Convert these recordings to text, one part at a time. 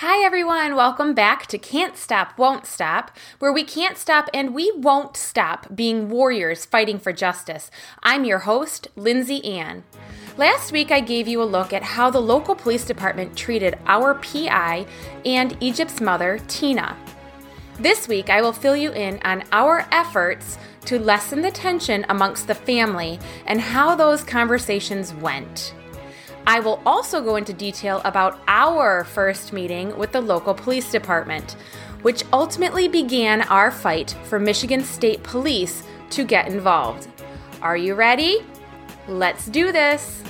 Hi, everyone. Welcome back to Can't Stop, Won't Stop, where we can't stop and we won't stop being warriors fighting for justice. I'm your host, Lindsay Ann. Last week, I gave you a look at how the local police department treated our PI and Egypt's mother, Tina. This week, I will fill you in on our efforts to lessen the tension amongst the family and how those conversations went. I will also go into detail about our first meeting with the local police department, which ultimately began our fight for Michigan State Police to get involved. Are you ready? Let's do this!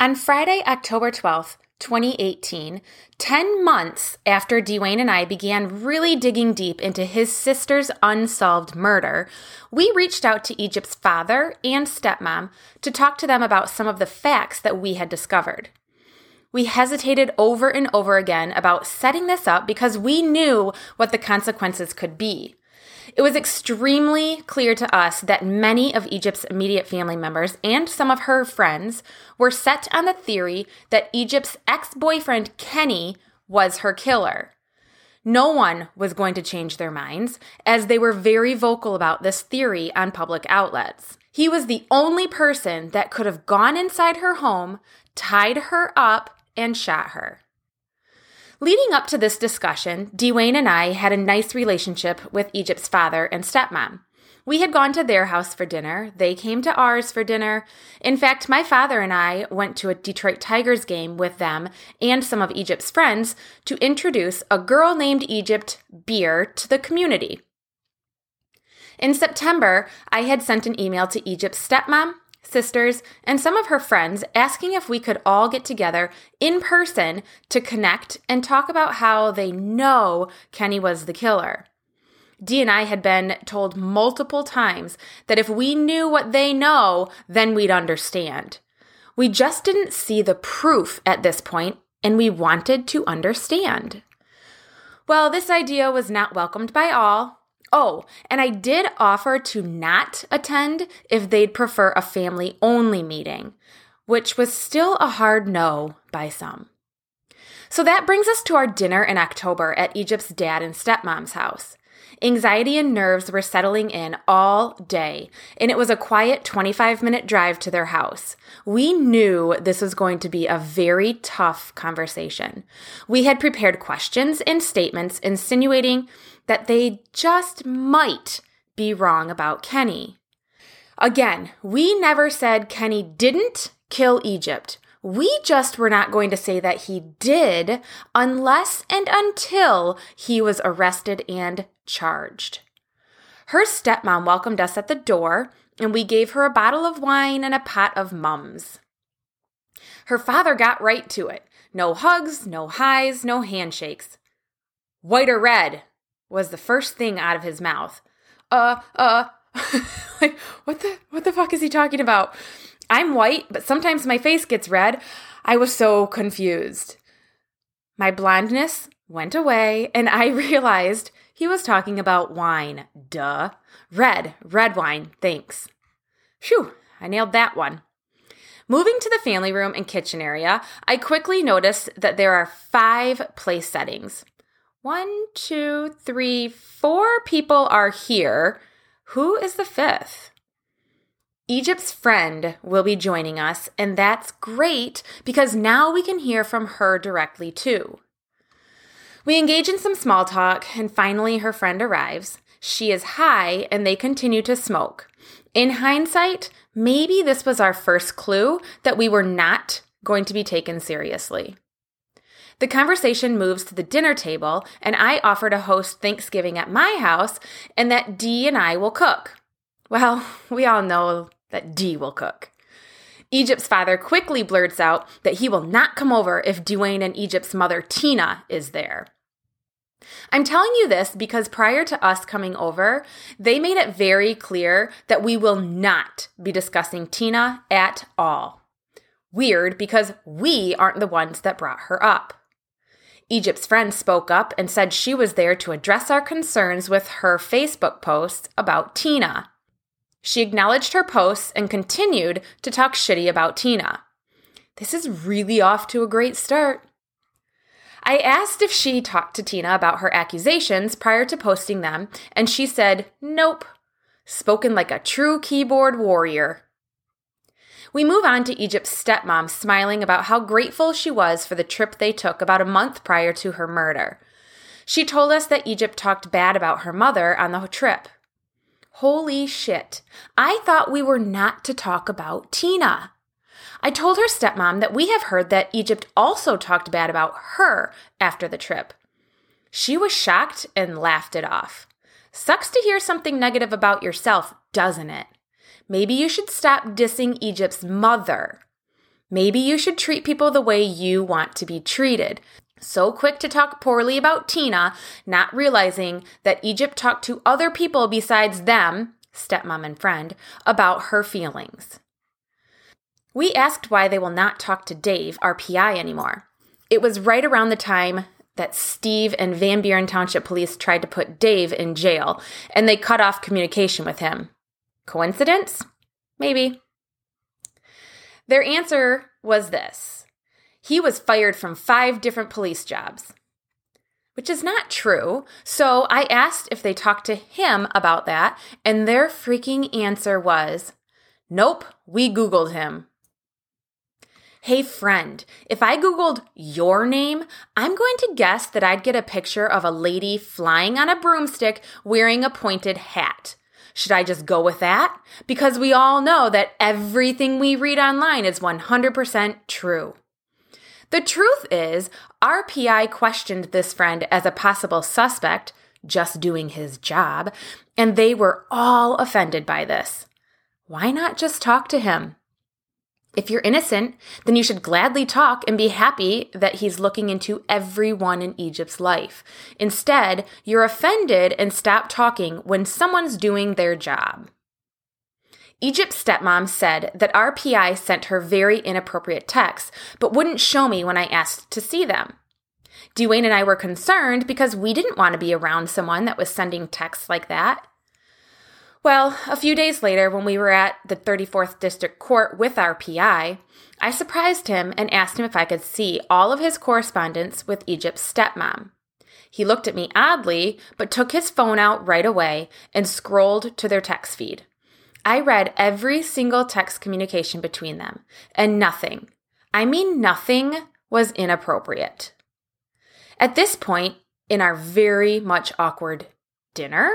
On Friday, October 12th, 2018, 10 months after Dwayne and I began really digging deep into his sister's unsolved murder, we reached out to Egypt's father and stepmom to talk to them about some of the facts that we had discovered. We hesitated over and over again about setting this up because we knew what the consequences could be. It was extremely clear to us that many of Egypt's immediate family members and some of her friends were set on the theory that Egypt's ex boyfriend Kenny was her killer. No one was going to change their minds, as they were very vocal about this theory on public outlets. He was the only person that could have gone inside her home, tied her up, and shot her. Leading up to this discussion, Dwayne and I had a nice relationship with Egypt's father and stepmom. We had gone to their house for dinner. They came to ours for dinner. In fact, my father and I went to a Detroit Tigers game with them and some of Egypt's friends to introduce a girl named Egypt beer to the community. In September, I had sent an email to Egypt's stepmom, sisters, and some of her friends asking if we could all get together in person to connect and talk about how they know Kenny was the killer. Dee and I had been told multiple times that if we knew what they know, then we'd understand. We just didn't see the proof at this point, and we wanted to understand. Well, this idea was not welcomed by all, Oh, and I did offer to not attend if they'd prefer a family only meeting, which was still a hard no by some. So that brings us to our dinner in October at Egypt's dad and stepmom's house. Anxiety and nerves were settling in all day, and it was a quiet 25 minute drive to their house. We knew this was going to be a very tough conversation. We had prepared questions and statements insinuating that they just might be wrong about Kenny. Again, we never said Kenny didn't kill Egypt. We just were not going to say that he did unless and until he was arrested and charged. Her stepmom welcomed us at the door, and we gave her a bottle of wine and a pot of mums. Her father got right to it. No hugs, no highs, no handshakes. White or red? was the first thing out of his mouth. Uh, uh, like, what the, what the fuck is he talking about? I'm white, but sometimes my face gets red. I was so confused. My blindness went away, and I realized he was talking about wine. Duh. Red, red wine, thanks. Phew, I nailed that one. Moving to the family room and kitchen area, I quickly noticed that there are five place settings. One, two, three, four people are here. Who is the fifth? Egypt's friend will be joining us, and that's great because now we can hear from her directly too. We engage in some small talk, and finally, her friend arrives. She is high, and they continue to smoke. In hindsight, maybe this was our first clue that we were not going to be taken seriously. The conversation moves to the dinner table, and I offer to host Thanksgiving at my house and that Dee and I will cook. Well, we all know that Dee will cook. Egypt's father quickly blurts out that he will not come over if Dwayne and Egypt's mother, Tina, is there. I'm telling you this because prior to us coming over, they made it very clear that we will not be discussing Tina at all. Weird because we aren't the ones that brought her up. Egypt's friend spoke up and said she was there to address our concerns with her Facebook posts about Tina. She acknowledged her posts and continued to talk shitty about Tina. This is really off to a great start. I asked if she talked to Tina about her accusations prior to posting them, and she said, nope, spoken like a true keyboard warrior. We move on to Egypt's stepmom smiling about how grateful she was for the trip they took about a month prior to her murder. She told us that Egypt talked bad about her mother on the trip. Holy shit. I thought we were not to talk about Tina. I told her stepmom that we have heard that Egypt also talked bad about her after the trip. She was shocked and laughed it off. Sucks to hear something negative about yourself, doesn't it? Maybe you should stop dissing Egypt's mother. Maybe you should treat people the way you want to be treated. So quick to talk poorly about Tina, not realizing that Egypt talked to other people besides them, stepmom and friend, about her feelings. We asked why they will not talk to Dave, our PI, anymore. It was right around the time that Steve and Van Buren Township Police tried to put Dave in jail, and they cut off communication with him. Coincidence? Maybe. Their answer was this he was fired from five different police jobs, which is not true. So I asked if they talked to him about that, and their freaking answer was nope, we Googled him. Hey, friend, if I Googled your name, I'm going to guess that I'd get a picture of a lady flying on a broomstick wearing a pointed hat. Should I just go with that? Because we all know that everything we read online is 100% true. The truth is, our PI questioned this friend as a possible suspect, just doing his job, and they were all offended by this. Why not just talk to him? If you're innocent, then you should gladly talk and be happy that he's looking into everyone in Egypt's life. Instead, you're offended and stop talking when someone's doing their job. Egypt's stepmom said that our PI sent her very inappropriate texts, but wouldn't show me when I asked to see them. Dwayne and I were concerned because we didn't want to be around someone that was sending texts like that. Well, a few days later, when we were at the 34th District Court with our PI, I surprised him and asked him if I could see all of his correspondence with Egypt's stepmom. He looked at me oddly, but took his phone out right away and scrolled to their text feed. I read every single text communication between them, and nothing, I mean nothing, was inappropriate. At this point, in our very much awkward dinner,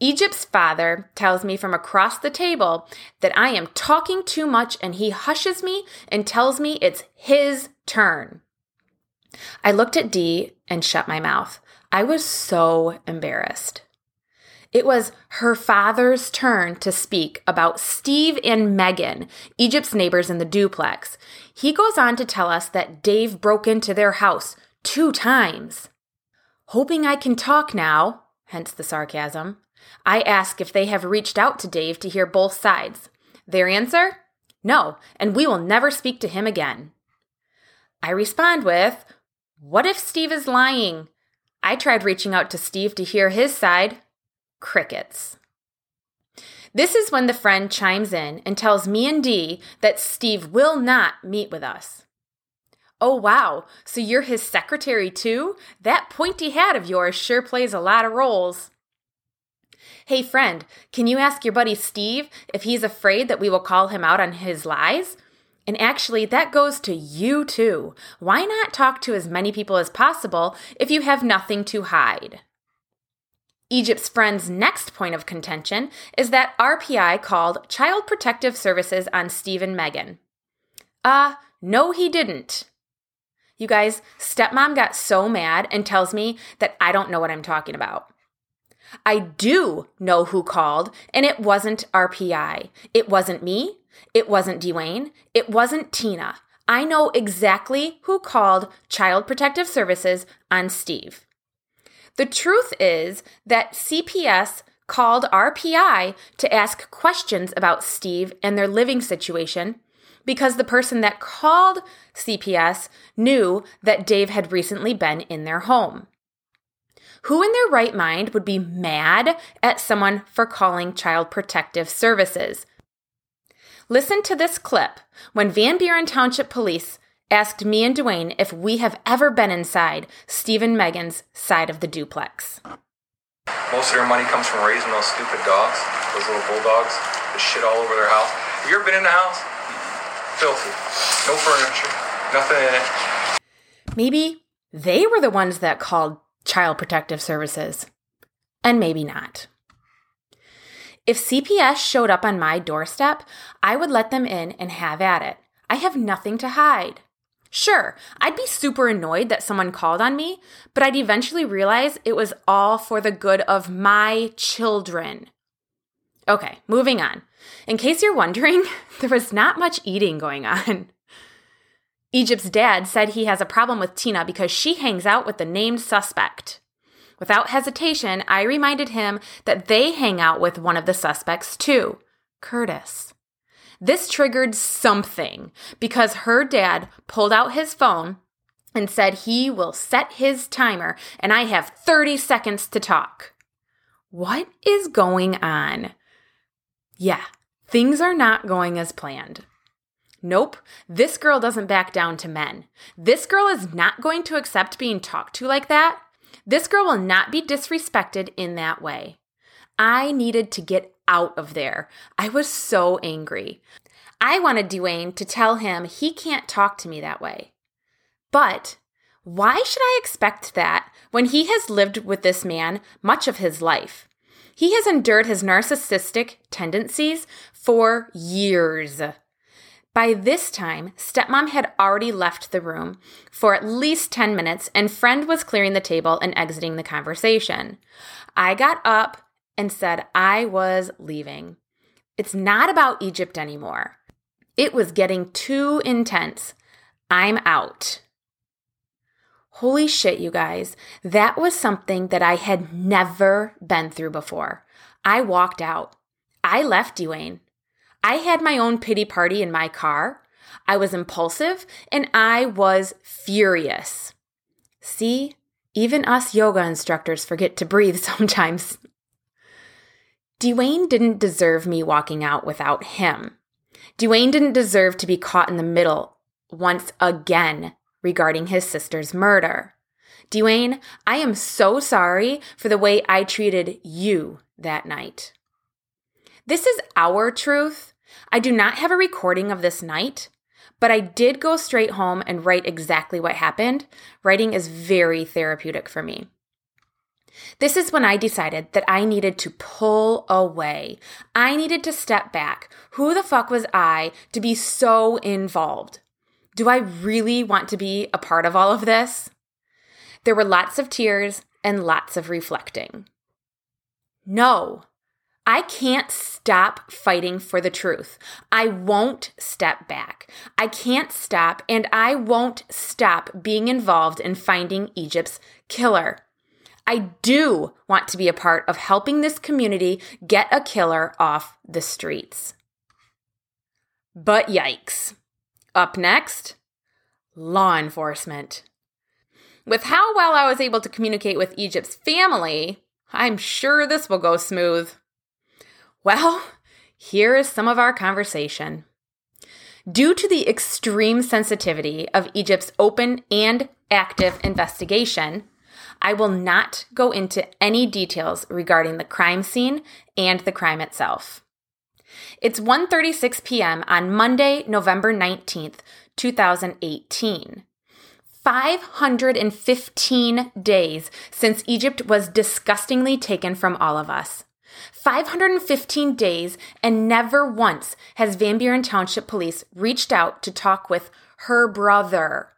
Egypt's father tells me from across the table that I am talking too much and he hushes me and tells me it's his turn. I looked at Dee and shut my mouth. I was so embarrassed. It was her father's turn to speak about Steve and Megan, Egypt's neighbors in the duplex. He goes on to tell us that Dave broke into their house two times. Hoping I can talk now, hence the sarcasm, I ask if they have reached out to Dave to hear both sides. Their answer? No, and we will never speak to him again. I respond with, What if Steve is lying? I tried reaching out to Steve to hear his side. Crickets. This is when the friend chimes in and tells me and Dee that Steve will not meet with us. Oh, wow. So you're his secretary too? That pointy hat of yours sure plays a lot of roles. Hey, friend, can you ask your buddy Steve if he's afraid that we will call him out on his lies? And actually, that goes to you too. Why not talk to as many people as possible if you have nothing to hide? Egypt's friend's next point of contention is that our PI called Child Protective Services on Steve and Megan. Uh, no, he didn't. You guys, stepmom got so mad and tells me that I don't know what I'm talking about. I do know who called, and it wasn't our PI. It wasn't me. It wasn't Dwayne. It wasn't Tina. I know exactly who called Child Protective Services on Steve. The truth is that CPS called our PI to ask questions about Steve and their living situation because the person that called CPS knew that Dave had recently been in their home. Who in their right mind would be mad at someone for calling Child Protective Services? Listen to this clip when Van Buren Township Police asked me and Dwayne if we have ever been inside Steve and Megan's side of the duplex. Most of their money comes from raising those stupid dogs, those little bulldogs, the shit all over their house. Have you ever been in the house? Filthy. No furniture, nothing in it. Maybe they were the ones that called Child Protective Services. And maybe not. If CPS showed up on my doorstep, I would let them in and have at it. I have nothing to hide. Sure, I'd be super annoyed that someone called on me, but I'd eventually realize it was all for the good of my children. Okay, moving on. In case you're wondering, there was not much eating going on. Egypt's dad said he has a problem with Tina because she hangs out with the named suspect. Without hesitation, I reminded him that they hang out with one of the suspects too, Curtis. This triggered something because her dad pulled out his phone and said he will set his timer and I have 30 seconds to talk. What is going on? Yeah, things are not going as planned. Nope, this girl doesn't back down to men. This girl is not going to accept being talked to like that. This girl will not be disrespected in that way. I needed to get out of there. I was so angry. I wanted Dwayne to tell him he can't talk to me that way. But why should I expect that when he has lived with this man much of his life? He has endured his narcissistic tendencies for years. By this time, stepmom had already left the room for at least 10 minutes, and friend was clearing the table and exiting the conversation. I got up and said I was leaving. It's not about Egypt anymore. It was getting too intense. I'm out. Holy shit, you guys. That was something that I had never been through before. I walked out. I left Dwayne. I had my own pity party in my car. I was impulsive and I was furious. See, even us yoga instructors forget to breathe sometimes. Dwayne didn't deserve me walking out without him. Dwayne didn't deserve to be caught in the middle once again regarding his sister's murder. Dwayne, I am so sorry for the way I treated you that night. This is our truth. I do not have a recording of this night, but I did go straight home and write exactly what happened. Writing is very therapeutic for me. This is when I decided that I needed to pull away. I needed to step back. Who the fuck was I to be so involved? Do I really want to be a part of all of this? There were lots of tears and lots of reflecting. No, I can't stop fighting for the truth. I won't step back. I can't stop, and I won't stop being involved in finding Egypt's killer. I do want to be a part of helping this community get a killer off the streets. But yikes. Up next, law enforcement. With how well I was able to communicate with Egypt's family, I'm sure this will go smooth. Well, here is some of our conversation. Due to the extreme sensitivity of Egypt's open and active investigation, I will not go into any details regarding the crime scene and the crime itself. It's 1:36 p.m. on Monday, November 19th, 2018. 515 days since Egypt was disgustingly taken from all of us. 515 days, and never once has Van Buren Township Police reached out to talk with her brother.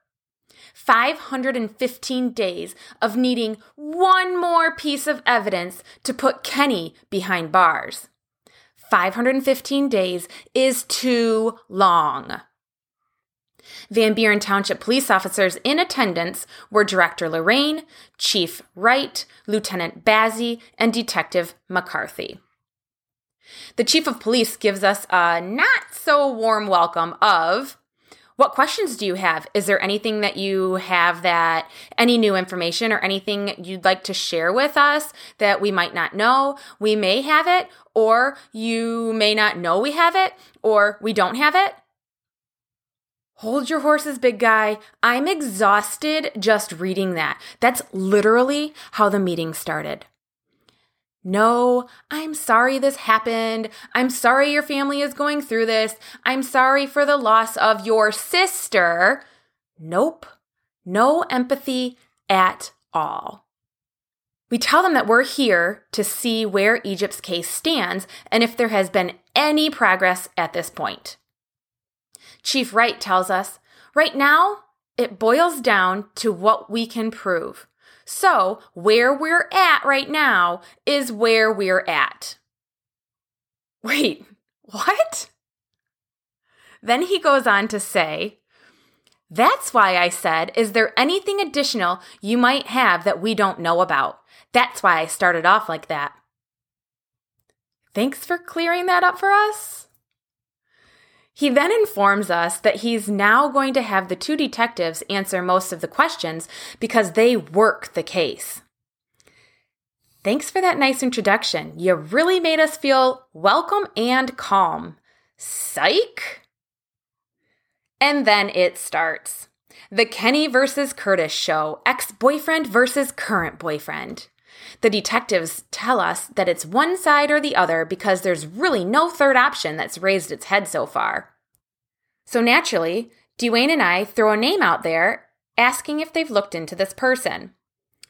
515 days of needing one more piece of evidence to put Kenny behind bars. 515 days is too long. Van Buren Township police officers in attendance were Director Lorraine, Chief Wright, Lieutenant Bazzi, and Detective McCarthy. The chief of police gives us a not so warm welcome of what questions do you have? Is there anything that you have that any new information or anything you'd like to share with us that we might not know? We may have it, or you may not know we have it, or we don't have it. Hold your horses, big guy. I'm exhausted just reading that. That's literally how the meeting started. No, I'm sorry this happened. I'm sorry your family is going through this. I'm sorry for the loss of your sister. Nope, no empathy at all. We tell them that we're here to see where Egypt's case stands and if there has been any progress at this point. Chief Wright tells us right now, it boils down to what we can prove. So, where we're at right now is where we're at. Wait, what? Then he goes on to say, That's why I said, is there anything additional you might have that we don't know about? That's why I started off like that. Thanks for clearing that up for us. He then informs us that he's now going to have the two detectives answer most of the questions because they work the case. Thanks for that nice introduction. You really made us feel welcome and calm. Psych! And then it starts. The Kenny versus Curtis show, ex boyfriend versus current boyfriend. The detectives tell us that it's one side or the other because there's really no third option that's raised its head so far. So naturally, Dwayne and I throw a name out there asking if they've looked into this person.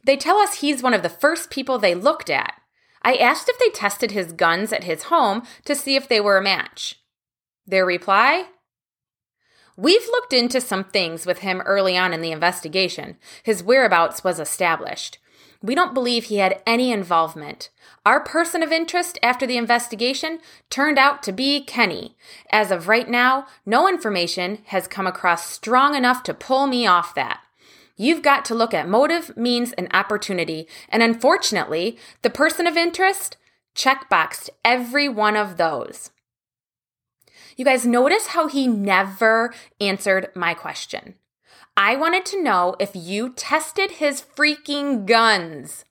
They tell us he's one of the first people they looked at. I asked if they tested his guns at his home to see if they were a match. Their reply? We've looked into some things with him early on in the investigation. His whereabouts was established. We don't believe he had any involvement. Our person of interest after the investigation turned out to be Kenny. As of right now, no information has come across strong enough to pull me off that. You've got to look at motive, means, and opportunity. And unfortunately, the person of interest checkboxed every one of those. You guys notice how he never answered my question. I wanted to know if you tested his freaking guns.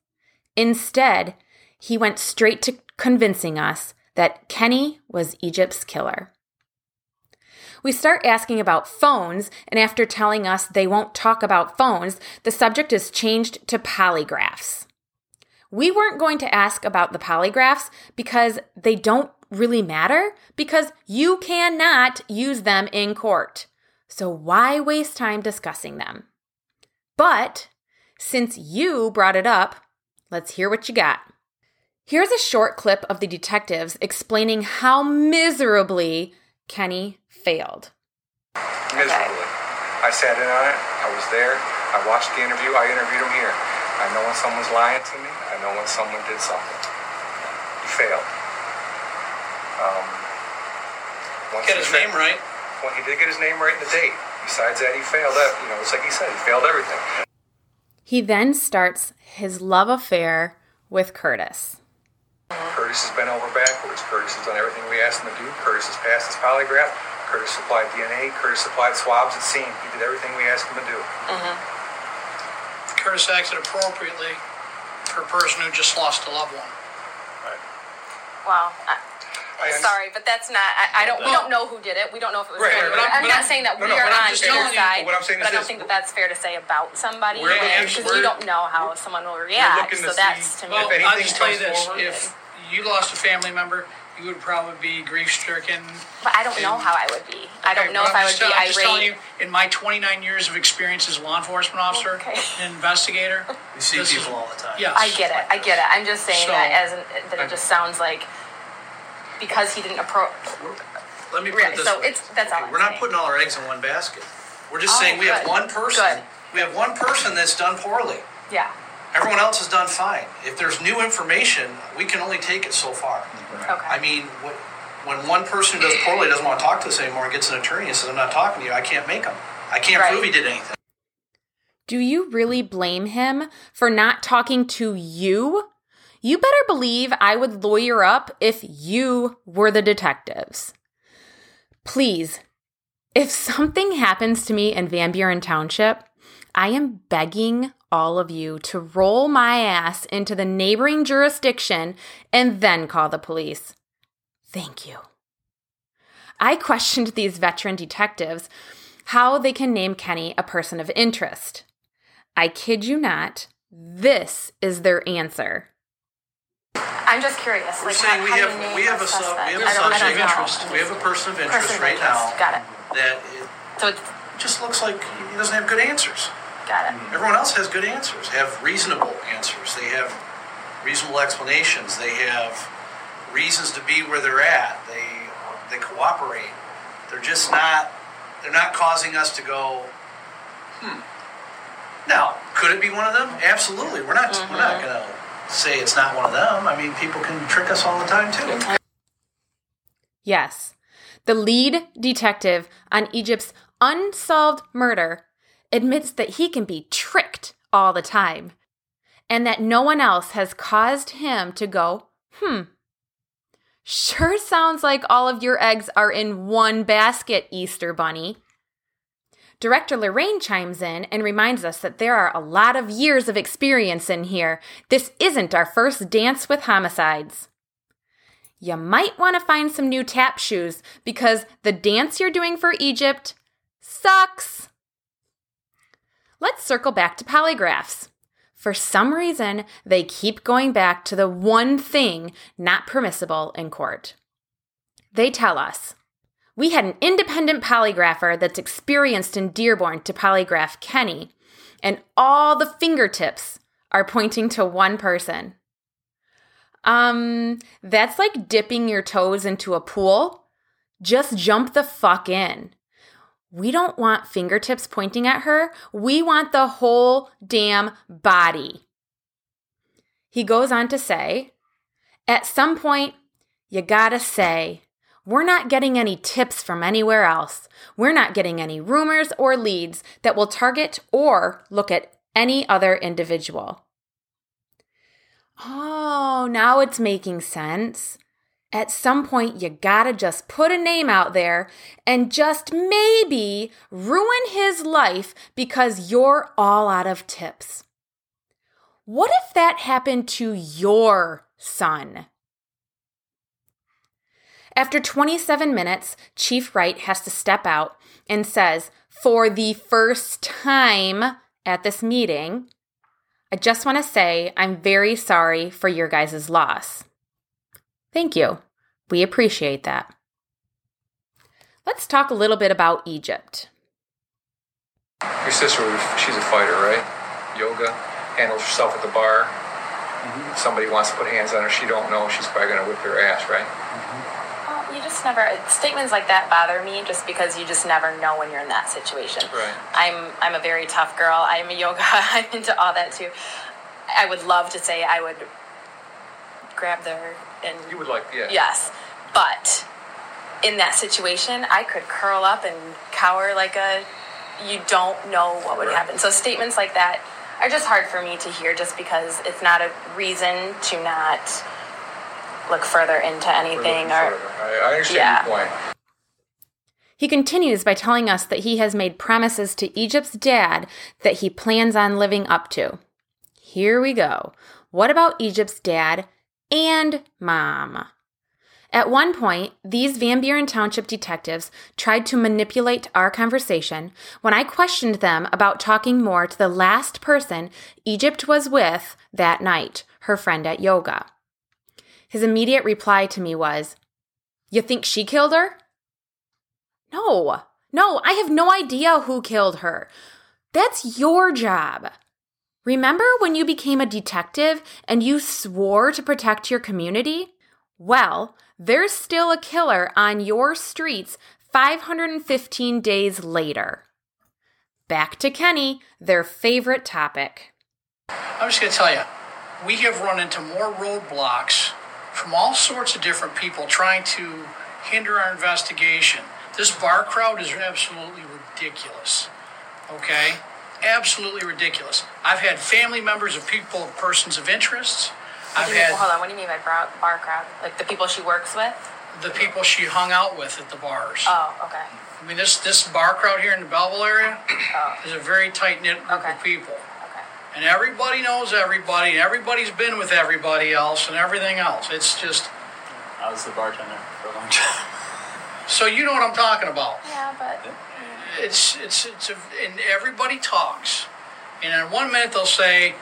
Instead, he went straight to convincing us that Kenny was Egypt's killer. We start asking about phones, and after telling us they won't talk about phones, the subject is changed to polygraphs. We weren't going to ask about the polygraphs because they don't really matter because you cannot use them in court. So why waste time discussing them? But since you brought it up, let's hear what you got. Here's a short clip of the detectives explaining how miserably Kenny failed. Miserably. I sat in on it. I was there. I watched the interview. I interviewed him here. I know when someone's lying to me. I know when someone did something. He failed. Um, Get his name right well, he did get his name right in the date. Besides that, he failed. That you know, it's like he said, he failed everything. He then starts his love affair with Curtis. Curtis has been over backwards. Curtis has done everything we asked him to do. Curtis has passed his polygraph. Curtis supplied DNA. Curtis supplied swabs at scene. He did everything we asked him to do. Mm-hmm. Curtis acted appropriately for a person who just lost a loved one. Right. Wow. I, Sorry, but that's not. I, I don't. We don't know who did it. We don't know if it was. Right, Right, but I'm- I'm, not I'm- saying that no, we no, are but on just their telling you, what I'm saying but I don't this. think that that's fair to say about somebody because we're- you don't know how someone will react. looking to So that's see- to me. Well, I'll just tell you comes this: forward- if you lost a family member, you would probably be grief-stricken. but I don't know how I would be. I don't Okay, know but if I'm would just be tell- I'm just telling irate. you, in my 29 years of experience as a law enforcement officer Okay. and investigator, We see this is- people all the time. Yes. I get it. I get it. I'm just saying So- that as an, that it just sounds like because he didn't approach. Let me put Right, it this so way. it's- that's all I'm We're not saying. putting all our eggs in one basket. We're just Oh, saying we have one person. Good. We have one person that's done poorly. Yeah. Everyone else has done fine. If there's new information, we can only take it so far. Okay. I mean, when one person who does poorly doesn't want to talk to us anymore and gets an attorney and says, "I'm not talking to you," I can't make him. I can't Right. prove he did anything. Do you really blame him for not talking to you? You better believe I would lawyer up if you were the detectives. Please, if something happens to me in Van Buren Township, I am begging all of you to roll my ass into the neighboring jurisdiction and then call the police. Thank you. I questioned these veteran detectives how they can name Kenny a person of interest. I kid you not, this is their answer. I'm just curious. We're like, saying we have we have a, sub, we have a subject of interest. We have a person of interest Person of right interest. now Got it. that it So it's just looks like he doesn't have good answers. got it. Everyone else has good answers. Have reasonable answers. They have reasonable explanations. They have reasons to be where they're at. They they cooperate. They're just not. They're not causing us to go. Hmm. Now, could it be one of them? Absolutely. We're not. We're not gonna say it's not one of them. I mean, people can trick us all the time too. Yes, the lead detective on Egypt's unsolved murder admits that he can be tricked all the time and that no one else has caused him to go, hmm. Sure sounds like all of your eggs are in one basket, Easter Bunny. Director Lorraine chimes in and reminds us that there are a lot of years of experience in here. This isn't our first dance with homicides. You might want to find some new tap shoes because the dance you're doing for Egypt sucks. Let's circle back to polygraphs. For some reason, they keep going back to the one thing not permissible in court. They tell us we had an independent polygrapher that's experienced in Dearborn to polygraph Kenny, and all the fingertips are pointing to one person. Um, that's like dipping your toes into a pool. Just jump the fuck in. We don't want fingertips pointing at her. We want the whole damn body. He goes on to say, at some point, you gotta say, we're not getting any tips from anywhere else. We're not getting any rumors or leads that will target or look at any other individual. Oh, now it's making sense. At some point, you gotta just put a name out there and just maybe ruin his life because you're all out of tips. What if that happened to your son? After 27 minutes, Chief Wright has to step out and says, for the first time at this meeting, I just want to say I'm very sorry for your guys' loss. Thank you. We appreciate that. Let's talk a little bit about Egypt. Your sister, she's a fighter, right? Yoga, handles herself at the bar. Mm-hmm. Somebody wants to put hands on her, she don't know, she's probably gonna whip their ass, right? Well, you just never statements like that bother me just because you just never know when you're in that situation. Right. I'm I'm a very tough girl. I'm a yoga. I'm into all that too. I would love to say I would grab their and You would like, yeah. yes, but in that situation, I could curl up and cower like a. You don't know what would Right. happen. So statements like that are just hard for me to hear, just because it's not a reason to not look further into anything or. further. I, I understand Yeah. your point. He continues by telling us that he has made promises to Egypt's dad that he plans on living up to. Here we go. What about Egypt's dad and mom? At one point, these Van Buren Township detectives tried to manipulate our conversation when I questioned them about talking more to the last person Egypt was with that night, her friend at yoga. His immediate reply to me was, You think she killed her? No, no, I have no idea who killed her. That's your job. Remember when you became a detective and you swore to protect your community? Well, there's still a killer on your streets 515 days later. Back to Kenny, their favorite topic. I'm just going to tell you, we have run into more roadblocks from all sorts of different people trying to hinder our investigation. This bar crowd is absolutely ridiculous. Okay? Absolutely ridiculous. I've had family members of people, persons of interest. I've mean- had hold on. What do you mean by bar, bar crowd? Like the people she works with? the people she hung out with at the bars. Oh, okay. I mean, this this bar crowd here in the Belleville area Oh, is a very tight knit group Okay. of people. And everybody knows everybody, and everybody's been with everybody else, and everything else. It's just I was the bartender for a long time. so you know what I'm talking about. Yeah, but It's it's it's a, and everybody talks, and in one minute they'll say,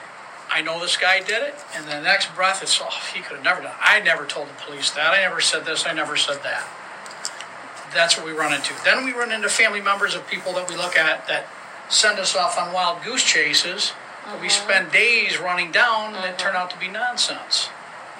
"I know this guy did it," and the next breath it's, "Oh, he could have never done. It. I never told the police that. I never said this. I never said that." That's what we run into. Then we run into family members of people that we look at that send us off on wild goose chases. That We spend days running down that turn out to be nonsense.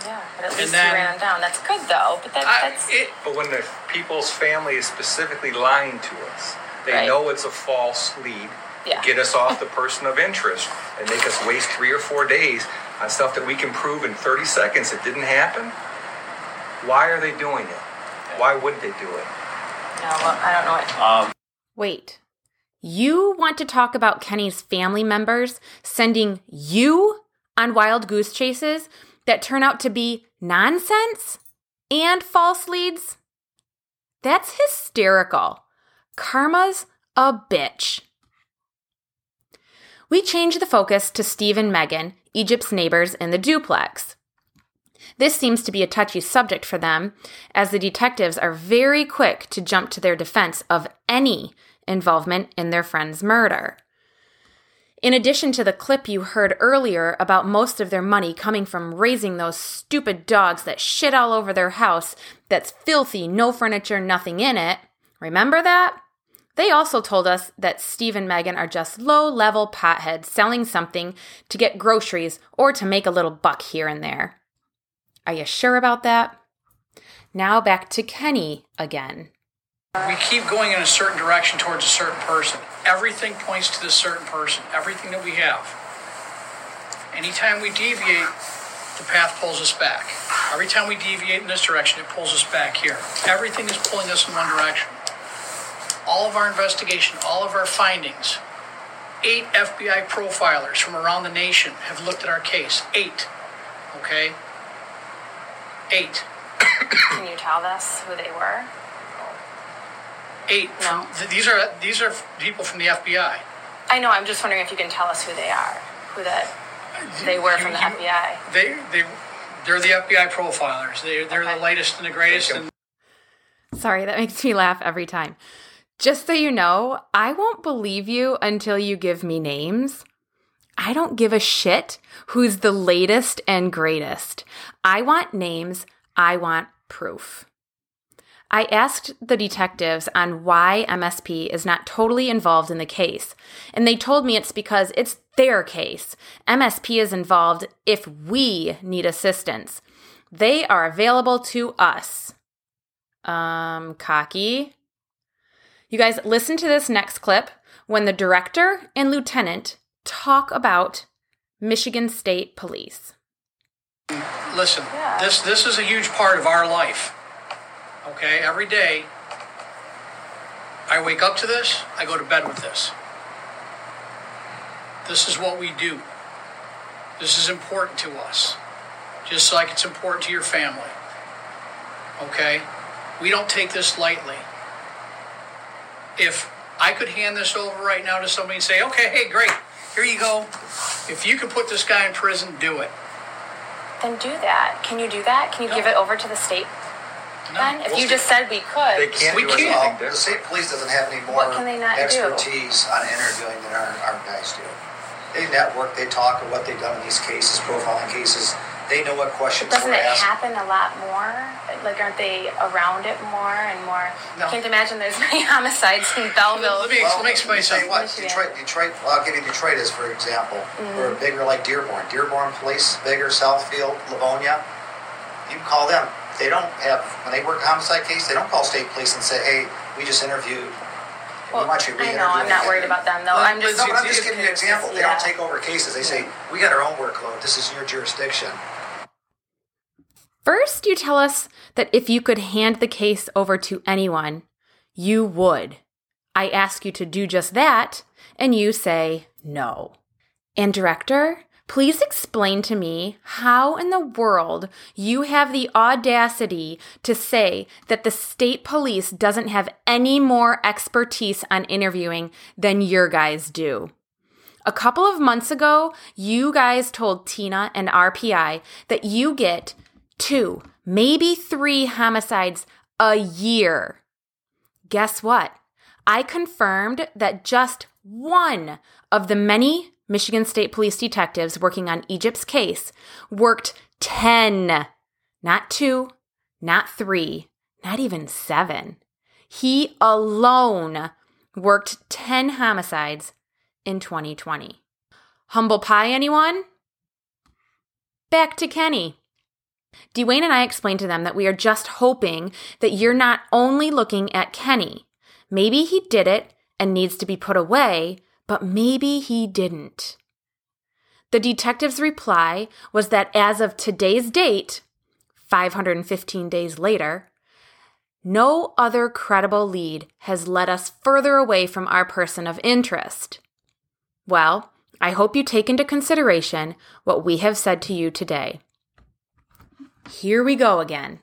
yeah, but at And least then- you ran down. That's good though. But that, I, that's it, But when the people's family is specifically lying to us, they Right. know it's a false lead. Yeah. Get us off the person of interest and make us waste three or four days on stuff that we can prove in 30 seconds it didn't happen. Why are they doing it? Why would they do it? no. Well, I don't know what. Um, Wait. You want to talk about Kenny's family members sending you on wild goose chases that turn out to be nonsense and false leads? That's hysterical. Karma's a bitch. We change the focus to Steve and Megan, Egypt's neighbors in the duplex. This seems to be a touchy subject for them, as the detectives are very quick to jump to their defense of any involvement in their friend's murder. In addition to the clip you heard earlier about most of their money coming from raising those stupid dogs that shit all over their house that's filthy, no furniture, nothing in it, remember that? They also told us that Steve and Megan are just low level potheads selling something to get groceries or to make a little buck here and there. Are you sure about that? Now back to Kenny again. We keep going in a certain direction towards a certain person. Everything points to this certain person. Everything that we have. Anytime we deviate, the path pulls us back. Every time we deviate in this direction, it pulls us back here. Everything is pulling us in one direction. All of our investigation, all of our findings, eight FBI profilers from around the nation have looked at our case. Eight. Okay? Eight. Can you tell us who they were? Eight. No. Th- These are these are people from the FBI. I know. I'm just wondering if you can tell us who they are. Who that uh, they were from the You- you- FBI. They they they're the FBI profilers. They they're Okay. the latest and the greatest. And Sorry, that makes me laugh every time. Just so you know, I won't believe you until you give me names. I don't give a shit who's the latest and greatest. I want names, I want proof. I asked the detectives on why MSP is not totally involved in the case, and they told me it's because it's their case. MSP is involved if we need assistance. They are available to us. Um, cocky. You guys, listen to this next clip when the director and lieutenant talk about Michigan State Police. listen, Yeah. this this is a huge part of our life. Okay, every day I wake up to this, I go to bed with this. This is what we do. This is important to us. Just like it's important to your family. Okay? We don't take this lightly. If I could hand this over right now to somebody and say, okay, hey, great, here you go. If you can put this guy in prison, do it. Then do that. Can you do that? Can you give it over to the state No. then? If Well, you just said we could. They can't We do can't. anything Well, the state police doesn't have any more What can they not do? expertise on interviewing than our, our guys do. They network, they talk of what they've done in these cases, profiling cases. They know what questions Doesn't were it asked. happen a lot more? Like, aren't they around it more and more? No. I can't imagine there's many homicides in Belleville. Let me, let me explain Tell you something. what, Michigan. Detroit, Detroit, well, I'll give you Detroit as for example. Mm-hmm. We're bigger like Dearborn. Dearborn Police, bigger, Southfield, Livonia. You call them. They don't have, when they work a homicide case, they don't call state police and say, hey, we just interviewed. Well, we want you I know. I'm not worried about them though. Let- I'm just. No, but I'm just giving you an example. They Yeah. don't take over cases. They say, we got our own workload. This is your jurisdiction. First, you tell us that if you could hand the case over to anyone, you would. I ask you to do just that, and you say no. And, director, Please explain to me how in the world you have the audacity to say that the state police doesn't have any more expertise on interviewing than your guys do. A couple of months ago, you guys told Tina and our PI that you get two, maybe three homicides a year. Guess what? I confirmed that just one of the many Michigan State Police detectives working on Egypt's case worked 10, not two, not three, not even seven. He alone worked 10 homicides in 2020. Humble pie, anyone? Back to Kenny. Dwayne and I explained to them that we are just hoping that you're not only looking at Kenny. Maybe he did it and needs to be put away, but maybe he didn't. The detective's reply was that as of today's date, 515 days later, no other credible lead has led us further away from our person of interest. Well, I hope you take into consideration what we have said to you today. Here we go again.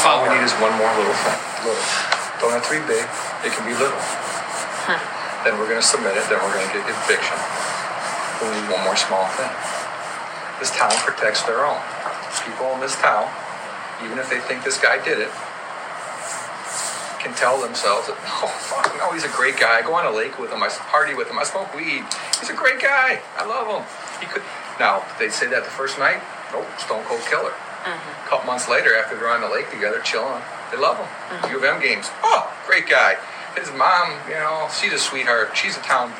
All we need is one more little thing. Little. Don't have to be big. It can be little. Then we're going to submit it. Then we're going to get conviction. We need one more small thing. This town protects their own. People in this town, even if they think this guy did it, can tell themselves oh, fuck, no, he's a great guy. I go on a lake with him. I party with him. I smoke weed. He's a great guy. I love him. He could. Now, they say that the first night. Nope, stone cold killer. A couple months later, after they're on the lake together, chilling, they love him. Uh-huh. U of M games. Oh, great guy. His mom, you know, she's a sweetheart. She's a town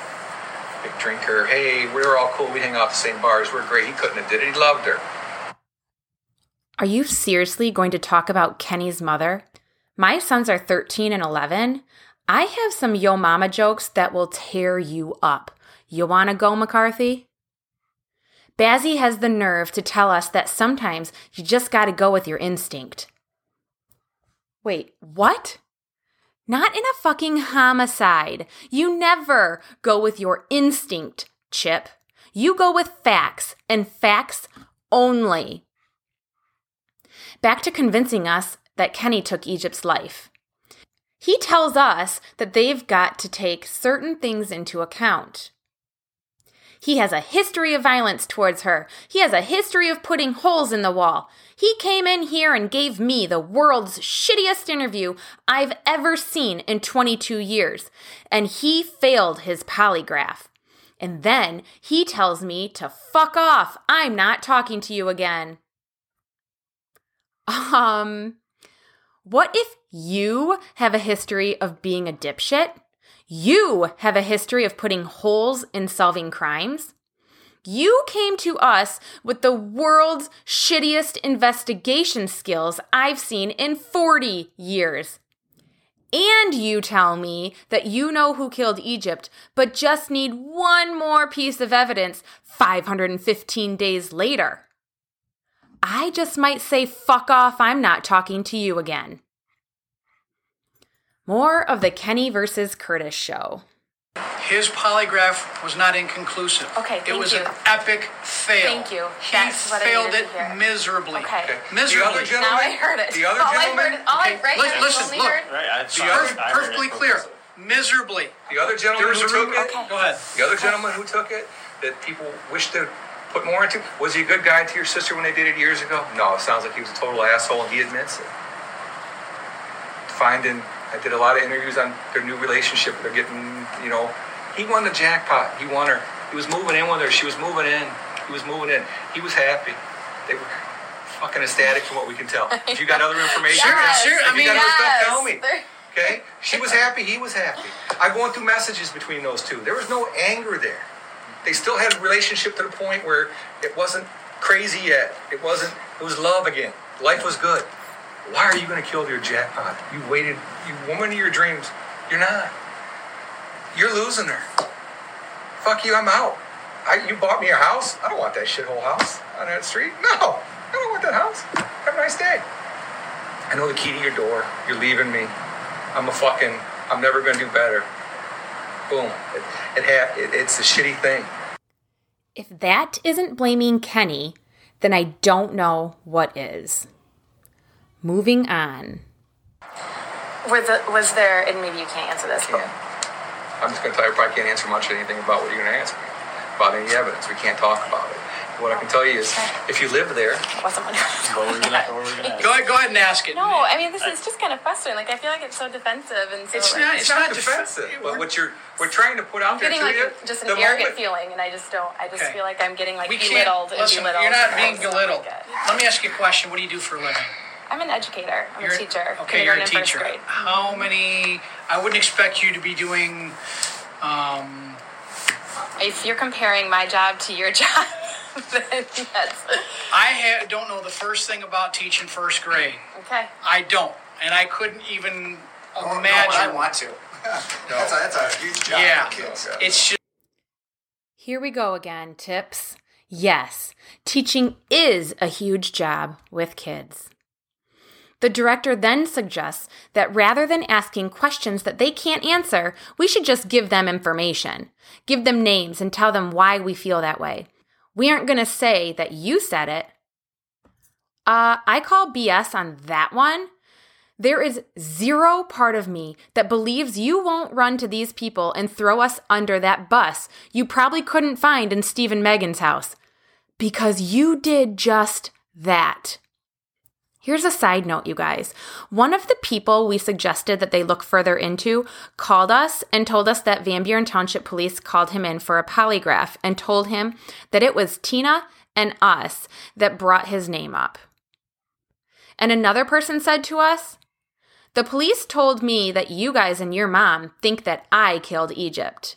big drinker. Hey, we're all cool. We hang out the same bars. We're great. He couldn't have did it. He loved her. Are you seriously going to talk about Kenny's mother? My sons are 13 and 11. I have some yo mama jokes that will tear you up. You want to go, McCarthy? Bazzi has the nerve to tell us that sometimes you just got to go with your instinct. Wait, what? Not in a fucking homicide. You never go with your instinct, Chip. You go with facts and facts only. Back to convincing us that Kenny took Egypt's life. He tells us that they've got to take certain things into account. He has a history of violence towards her. He has a history of putting holes in the wall. He came in here and gave me the world's shittiest interview I've ever seen in 22 years, and he failed his polygraph. And then he tells me to fuck off. I'm not talking to you again. Um, what if you have a history of being a dipshit? You have a history of putting holes in solving crimes? You came to us with the world's shittiest investigation skills I've seen in 40 years. And you tell me that you know who killed Egypt, but just need one more piece of evidence 515 days later. I just might say, fuck off, I'm not talking to you again. More of the Kenny versus Curtis show. His polygraph was not inconclusive. Okay, thank It was you. an epic fail. Thank you. He That's what I failed needed it to hear. miserably. Okay. Okay. Miserably. The other gentleman, Now I heard it. The other all gentleman, I heard, all I Okay, right li- here, listen, only look. heard. Right, I, The I- other- I heard perfectly clear. Miserably. the other gentleman was who a took room. it, Okay. Go ahead. the other gentleman who took it, that people wish to put more into, was he a good guy to your sister when they did it years ago? No, it sounds like he was a total asshole, and he admits it. Finding, I did a lot of interviews on their new relationship. They're getting, you know, he won the jackpot. He won her. He was moving in with her. She was moving in. He was moving in. He was happy. They were fucking ecstatic from what we can tell. If you got other information, Yes, sure, I if you mean- got other stuff, Yes. tell me. Okay? She was happy, he was happy. I going through messages between those two. There was no anger there. They still had a relationship to the point where it wasn't crazy yet. It wasn't, it was love again. Life was good. Why are you going to kill your jackpot? You waited, you woman of your dreams. You're not. You're losing her. Fuck you, I'm out. I, you bought me a house. I don't want that shithole house on that street. No, I don't want that house. Have a nice day. I know the key to your door. You're leaving me. I'm a fucking. I'm never gonna do better. Boom. It, it, ha- it it's a shitty thing. If that isn't blaming Kenny, then I don't know what is. Moving on. Were the, was there, and maybe you can't answer this, but I'm just going to tell you, I probably can't answer much of anything about what you're going to ask me about any evidence. We can't talk about it. What I can tell you is, if you live there, wasn't one. What were we gonna, what were we gonna ask? Go ahead, go ahead and ask it. No, I mean this is just kind of frustrating. Like I feel like it's so defensive and so It's like, not- it's not def- defensive. we're- But what you're we're trying to put out I'm there getting to like you, a, just an arrogant moment- feeling, and I just don't. I just Okay. feel like I'm getting like We can't. belittled and Listen, belittled. you're not being belittled. like. Let me ask you a question. What do you do for a living? I'm an educator. I'm You're a teacher. Okay, you're a kindergarten and first teacher. grade. How many? I wouldn't expect you to be doing. Um, If you're comparing my job to your job, then yes. I ha- don't know the first thing about teaching first grade. Okay. I don't, and I couldn't even Nor- nor would imagine. I want to. That's a, that's a huge job Yeah. for kids. It's just. Here we go again. Tips. Yes, teaching is a huge job with kids. The director then suggests that rather than asking questions that they can't answer, we should just give them information. Give them names and tell them why we feel that way. We aren't going to say that you said it. Uh, I call BS on that one. There is zero part of me that believes you won't run to these people and throw us under that bus you probably couldn't find in Steve and Megan's house. Because you did just that. Here's a side note, you guys. One of the people we suggested that they look further into called us and told us that Van Buren Township Police called him in for a polygraph and told him that it was Tina and us that brought his name up. And another person said to us, The police told me that you guys and your mom think that I killed Egypt.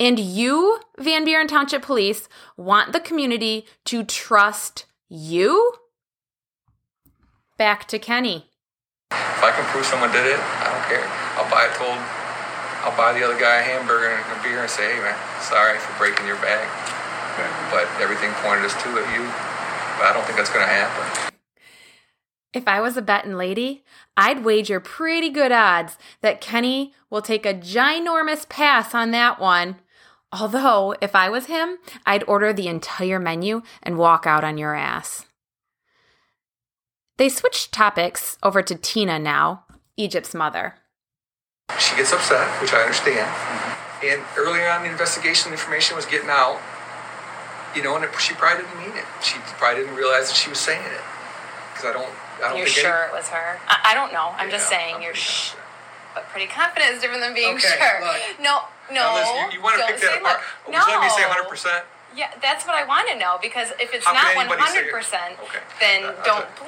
And you, Van Buren Township Police, want the community to trust you? Back to Kenny. If I can prove someone did it, I don't care. I'll buy it told. I'll buy the other guy a hamburger and a beer and say, hey man, sorry for breaking your bag. But everything pointed us to it, you. But I don't think that's going to happen. If I was a betting lady, I'd wager pretty good odds that Kenny will take a ginormous pass on that one. Although, if I was him, I'd order the entire menu and walk out on your ass. They switched topics over to Tina now, Egypt's mother. She gets upset, which I understand. Mm-hmm. And earlier on, the investigation information was getting out. You know, and it, she probably didn't mean it. She probably didn't realize that she was saying it. Because I don't, I don't You're think sure any, it was her? I, I don't know. I'm just saying I'm you're sh- but pretty confident is different than being Okay, sure. look. No, no. Now, listen, you, you want to don't pick that say apart? look. Would you let me say No. 100%? Yeah, that's what I want to know because if it's How not can anybody say hundred it? percent, Okay. then Uh, don't okay.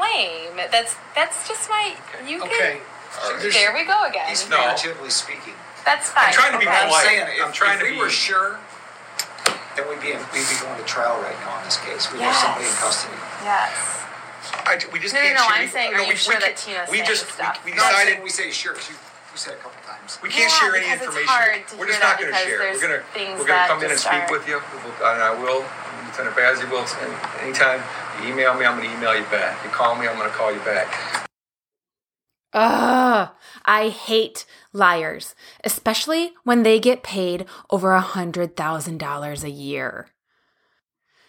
blame. That's that's just my. You Okay. can. There's- There we go again. He's No. figuratively speaking. That's fine. I'm trying to be I'm polite. saying, if, I'm trying if to we be- were sure, then we'd be, we'd be going to trial right now on this case. We'd have somebody in Yes. custody. Yes. I, we just No, no, can't no, share- I'm saying, no, are we- you we sure that can't- Tina's we saying just, stuff? We, we No, I'm decided we say sure, 'cause you, you said it a couple times. We can't Yeah, share any because it's information. hard to we're hear just not going to share. We're going to we're going to come in and speak aren't- with you, and I will. Lieutenant Bazzi will. And anytime you email me, I'm going to email you back. You call me, I'm going to call you back. Ugh, I hate liars, especially when they get paid over a $100,000 a year.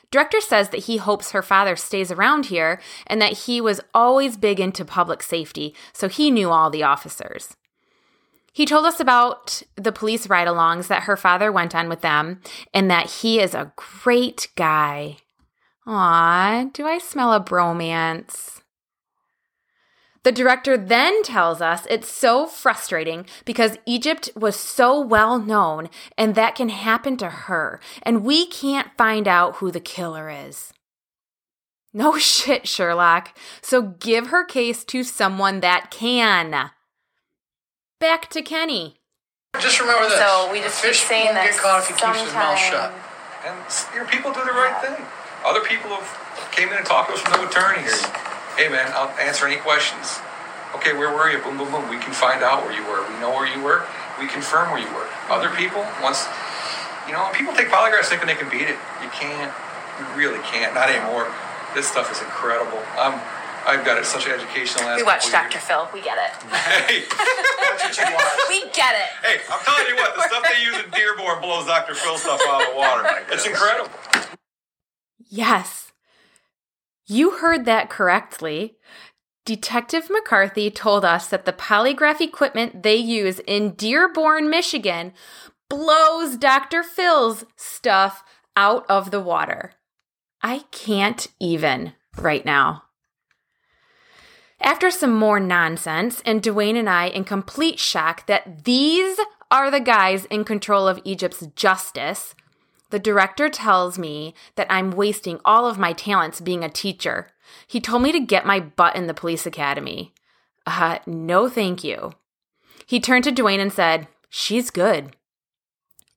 Director says that he hopes her father stays around here and that he was always big into public safety, so he knew all the officers. He told us about the police ride alongs that her father went on with them and that he is a great guy. Aw, do I smell a bromance? The director then tells us it's so frustrating because Egypt was so well known and that can happen to her, and we can't find out who the killer is. No shit, Sherlock. So give her case to someone that can. Back to Kenny. Just remember this. So we A just keep fish saying won't that get caught if he keeps his mouth shut. And your people do the right thing. Other people have came in and talked to us from no attorneys. Hey man, I'll answer any questions. Okay, where were you? Boom, boom, boom. We can find out where you were. We know where you were. We confirm where you were. Other people, once you know, people take polygraphs thinking they can beat it. You can't. You really can't. Not anymore. This stuff is incredible. I'm I've got it such an educational. the We watched Dr. Phil. We get it. Hey, We get it. hey, I'm telling you what, the stuff they use in Dearborn blows Dr. Phil stuff out of the water. It's incredible. Yes. You heard that correctly. Detective McCarthy told us that the polygraph equipment they use in Dearborn, Michigan blows Dr. Phil's stuff out of the water. I can't even right now. After some more nonsense, and Dwayne and I in complete shock that these are the guys in control of Egypt's justice, the director tells me that I'm wasting all of my talents being a teacher. He told me to get my butt in the police academy. Uh, no thank you. He turned to Dwayne and said, She's good.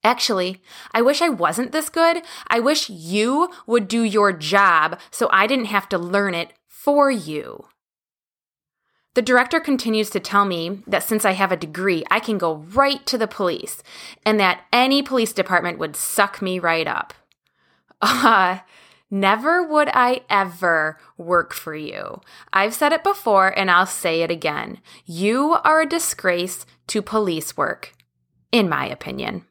Actually, I wish I wasn't this good. I wish you would do your job so I didn't have to learn it for you. The director continues to tell me that since I have a degree, I can go right to the police and that any police department would suck me right up. Uh, never would I ever work for you. I've said it before and I'll say it again. You are a disgrace to police work, in my opinion.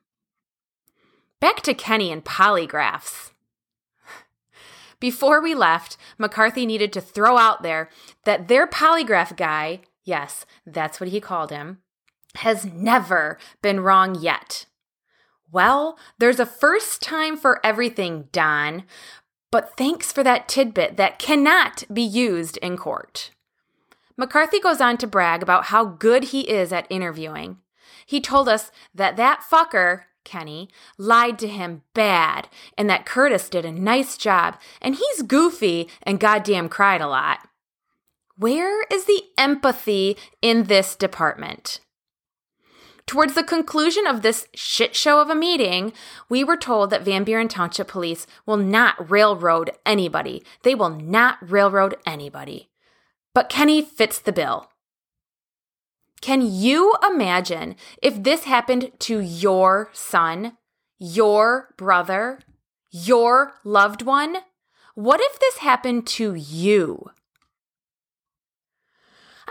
Back to Kenny and polygraphs. Before we left, McCarthy needed to throw out there that their polygraph guy, yes, that's what he called him, has never been wrong yet. Well, there's a first time for everything, Don, but thanks for that tidbit that cannot be used in court. McCarthy goes on to brag about how good he is at interviewing. He told us that that fucker, Kenny, lied to him bad and that Curtis did a nice job and he's goofy and goddamn cried a lot. Where is the empathy in this department? Towards the conclusion of this shit show of a meeting, we were told that Van Buren Township Police will not railroad anybody. They will not railroad anybody. But Kenny fits the bill. Can you imagine if this happened to your son, your brother, your loved one? What if this happened to you?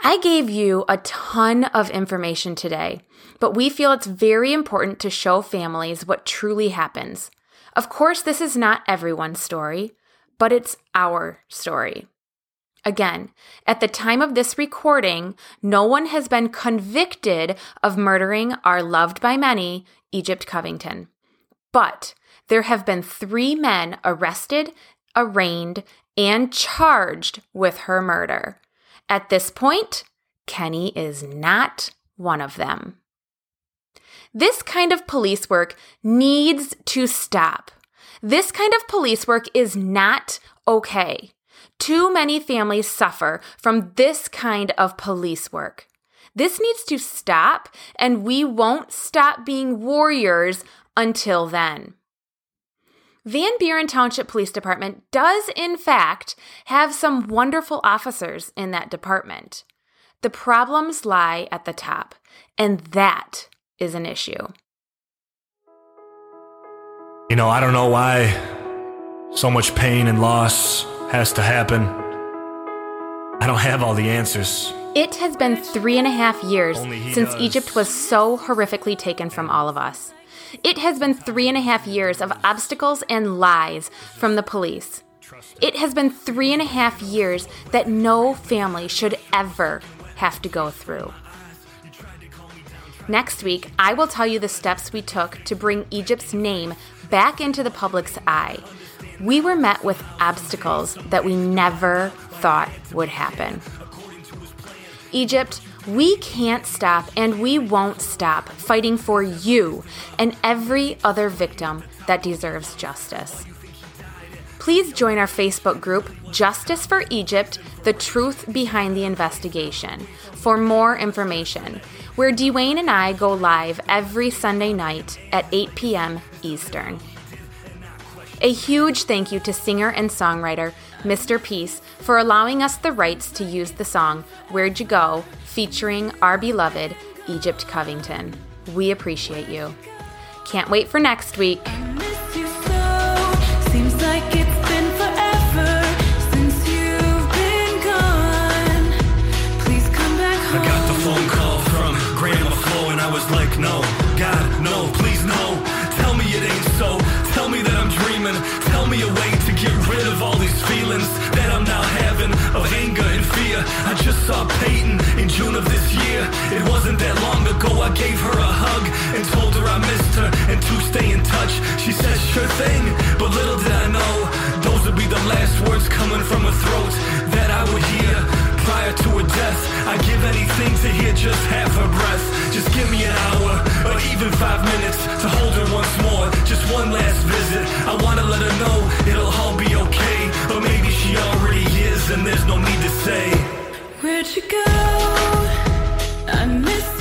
I gave you a ton of information today, but we feel it's very important to show families what truly happens. Of course, this is not everyone's story, but it's our story. Again, at the time of this recording, no one has been convicted of murdering our loved by many, Egypt Covington. But there have been three men arrested, arraigned, and charged with her murder. At this point, Kenny is not one of them. This kind of police work needs to stop. This kind of police work is not okay. Too many families suffer from this kind of police work. This needs to stop, and we won't stop being warriors until then. Van Buren Township Police Department does, in fact, have some wonderful officers in that department. The problems lie at the top, and that is an issue. You know, I don't know why so much pain and loss has to happen. I don't have all the answers. It has been three and a half years since does. Egypt was so horrifically taken from all of us. It has been three and a half years of obstacles and lies from the police. It has been three and a half years that no family should ever have to go through. Next week, I will tell you the steps we took to bring Egypt's name back into the public's eye. We were met with obstacles that we never thought would happen. Egypt, we can't stop and we won't stop fighting for you and every other victim that deserves justice. Please join our Facebook group, Justice for Egypt The Truth Behind the Investigation, for more information, where Dwayne and I go live every Sunday night at 8 p.m. Eastern. A huge thank you to singer and songwriter Mr. Peace for allowing us the rights to use the song Where'd You Go featuring our beloved Egypt Covington. We appreciate you. Can't wait for next week. saw Peyton in June of this year. It wasn't that long ago I gave her a hug and told her I missed her and to stay in touch. She said sure thing, but little did I know those would be the last words coming from her throat that I would hear prior to her death. I'd give anything to hear just half her breath. Just give me an hour or even five minutes to hold her once more. Just one last visit. I wanna let her know it'll all be okay. But maybe she already is and there's no need to say. Where'd you go? I miss